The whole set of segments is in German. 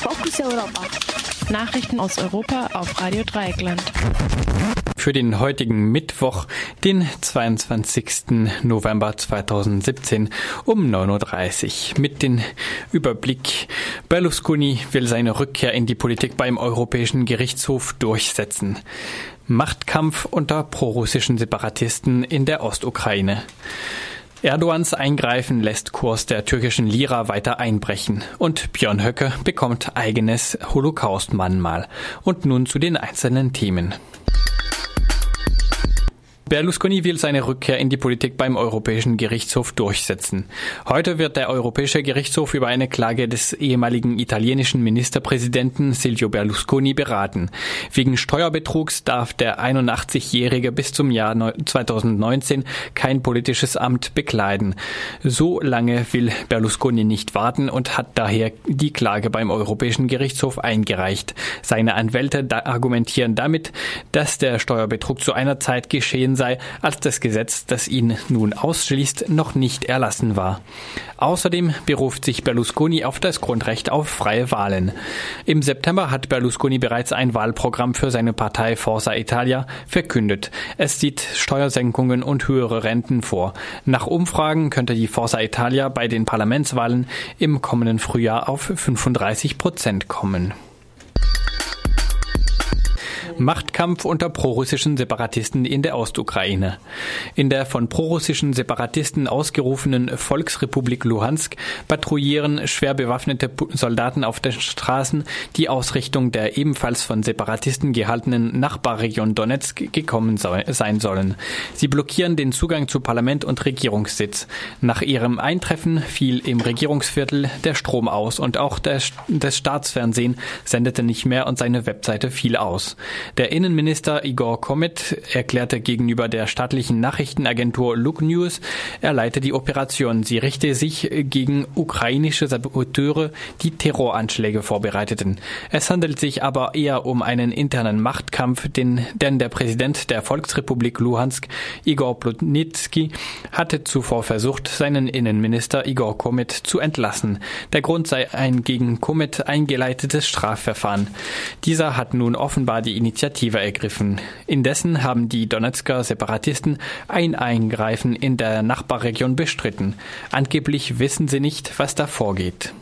Fokus Europa. Nachrichten aus Europa auf Radio Dreieckland. Für den heutigen Mittwoch, den 22. November 2017 um 9.30 Uhr mit dem Überblick. Berlusconi will seine Rückkehr in die Politik beim Europäischen Gerichtshof durchsetzen. Machtkampf unter prorussischen Separatisten in der Ostukraine. Erdogans Eingreifen lässt Kurs der türkischen Lira weiter einbrechen und Björn Höcke bekommt eigenes Holocaust-Mahnmal. Und nun zu den einzelnen Themen. Berlusconi will seine Rückkehr in die Politik beim Europäischen Gerichtshof durchsetzen. Heute wird der Europäische Gerichtshof über eine Klage des ehemaligen italienischen Ministerpräsidenten Silvio Berlusconi beraten. Wegen Steuerbetrugs darf der 81-Jährige bis zum Jahr 2019 kein politisches Amt bekleiden. So lange will Berlusconi nicht warten und hat daher die Klage beim Europäischen Gerichtshof eingereicht. Seine Anwälte argumentieren damit, dass der Steuerbetrug zu einer Zeit geschehen sei, als das Gesetz, das ihn nun ausschließt, noch nicht erlassen war. Außerdem beruft sich Berlusconi auf das Grundrecht auf freie Wahlen. Im September hat Berlusconi bereits ein Wahlprogramm für seine Partei Forza Italia verkündet. Es sieht Steuersenkungen und höhere Renten vor. Nach Umfragen könnte die Forza Italia bei den Parlamentswahlen im kommenden Frühjahr auf 35 Prozent kommen. Machtkampf unter prorussischen Separatisten in der Ostukraine. In der von prorussischen Separatisten ausgerufenen Volksrepublik Luhansk patrouillieren schwer bewaffnete Soldaten auf den Straßen, die aus Richtung der ebenfalls von Separatisten gehaltenen Nachbarregion Donetsk gekommen sein sollen. Sie blockieren den Zugang zu Parlament und Regierungssitz. Nach ihrem Eintreffen fiel im Regierungsviertel der Strom aus und auch das Staatsfernsehen sendete nicht mehr und seine Webseite fiel aus. Der Innenminister Igor Komet erklärte gegenüber der staatlichen Nachrichtenagentur Look News, er leite die Operation. Sie richte sich gegen ukrainische Saboteure, die Terroranschläge vorbereiteten. Es handelt sich aber eher um einen internen Machtkampf, den, denn der Präsident der Volksrepublik Luhansk, Igor Plotnitsky, hatte zuvor versucht, seinen Innenminister Igor Komet zu entlassen. Der Grund sei ein gegen Komet eingeleitetes Strafverfahren. Dieser hat nun offenbar die Initiative Initiative ergriffen. Indessen haben die Donetsker Separatisten ein Eingreifen in der Nachbarregion bestritten. Angeblich wissen sie nicht, was da vorgeht.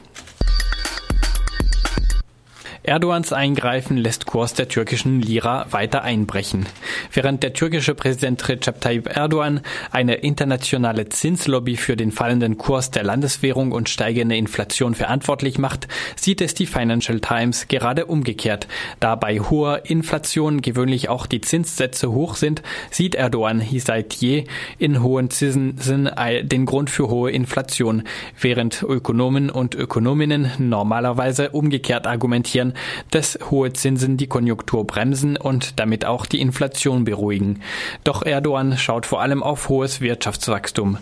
Erdogans Eingreifen lässt Kurs der türkischen Lira weiter einbrechen. Während der türkische Präsident Recep Tayyip Erdogan eine internationale Zinslobby für den fallenden Kurs der Landeswährung und steigende Inflation verantwortlich macht, sieht es die Financial Times gerade umgekehrt. Da bei hoher Inflation gewöhnlich auch die Zinssätze hoch sind, sieht Erdogan seit je in hohen Zinsen den Grund für hohe Inflation, während Ökonomen und Ökonominnen normalerweise umgekehrt argumentieren, dass hohe Zinsen die Konjunktur bremsen und damit auch die Inflation beruhigen. Doch Erdogan schaut vor allem auf hohes Wirtschaftswachstum.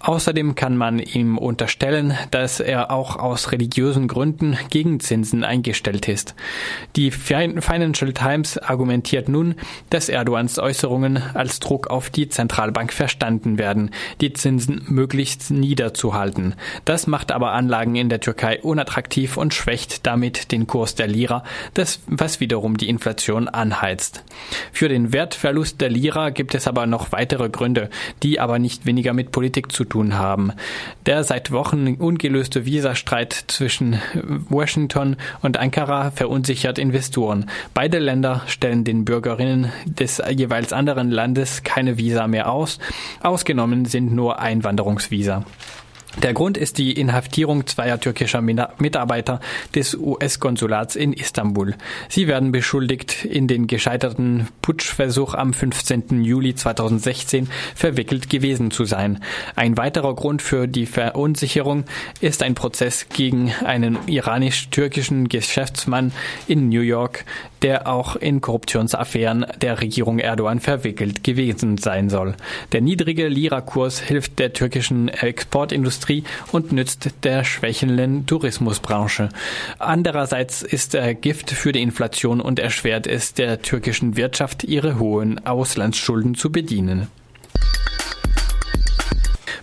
Außerdem kann man ihm unterstellen, dass er auch aus religiösen Gründen gegen Zinsen eingestellt ist. Die Financial Times argumentiert nun, dass Erdogans Äußerungen als Druck auf die Zentralbank verstanden werden, die Zinsen möglichst niederzuhalten. Das macht aber Anlagen in der Türkei unattraktiv und schwächt damit den Kurs der Lira, das, was wiederum die Inflation anheizt. Für den Wertverlust der Lira gibt es aber noch weitere Gründe, die aber nicht weniger mit Politik zu tun haben. Der seit Wochen ungelöste Visastreit zwischen Washington und Ankara verunsichert Investoren. Beide Länder stellen den Bürgerinnen des jeweils anderen Landes keine Visa mehr aus. Ausgenommen sind nur Einwanderungsvisa. Der Grund ist die Inhaftierung zweier türkischer Mitarbeiter des US-Konsulats in Istanbul. Sie werden beschuldigt, in den gescheiterten Putschversuch am 15. Juli 2016 verwickelt gewesen zu sein. Ein weiterer Grund für die Verunsicherung ist ein Prozess gegen einen iranisch-türkischen Geschäftsmann in New York, der auch in Korruptionsaffären der Regierung Erdogan verwickelt gewesen sein soll. Der niedrige Lira-Kurs hilft der türkischen Exportindustrie und nützt der schwächelnden Tourismusbranche. Andererseits ist er Gift für die Inflation und erschwert es der türkischen Wirtschaft, ihre hohen Auslandsschulden zu bedienen.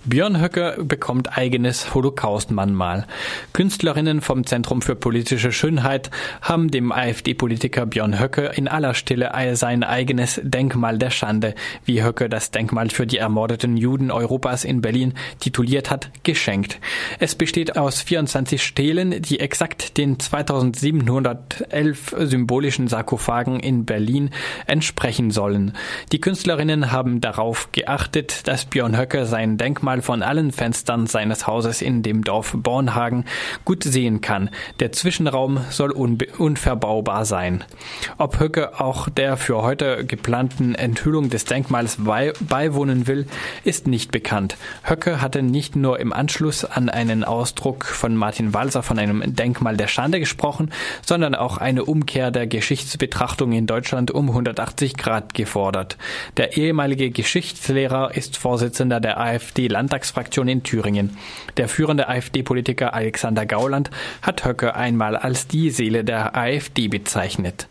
Björn Höcke bekommt eigenes Holocaust-Mahnmal. Künstlerinnen vom Zentrum für politische Schönheit haben dem AfD-Politiker Björn Höcke in aller Stille sein eigenes Denkmal der Schande, wie Höcke das Denkmal für die ermordeten Juden Europas in Berlin tituliert hat, geschenkt. Es besteht aus 24 Stelen, die exakt den 2711 symbolischen Sarkophagen in Berlin entsprechen sollen. Die Künstlerinnen haben darauf geachtet, dass Björn Höcke sein Denkmal man von allen Fenstern seines Hauses in dem Dorf Bornhagen gut sehen kann. Der Zwischenraum soll unverbaubar sein. Ob Höcke auch der für heute geplanten Enthüllung des Denkmals beiwohnen will, ist nicht bekannt. Höcke hatte nicht nur im Anschluss an einen Ausdruck von Martin Walser von einem Denkmal der Schande gesprochen, sondern auch eine Umkehr der Geschichtsbetrachtung in Deutschland um 180 Grad gefordert. Der ehemalige Geschichtslehrer ist Vorsitzender der AfD Landtagsfraktion in Thüringen. Der führende AfD-Politiker Alexander Gauland hat Höcke einmal als die Seele der AfD bezeichnet.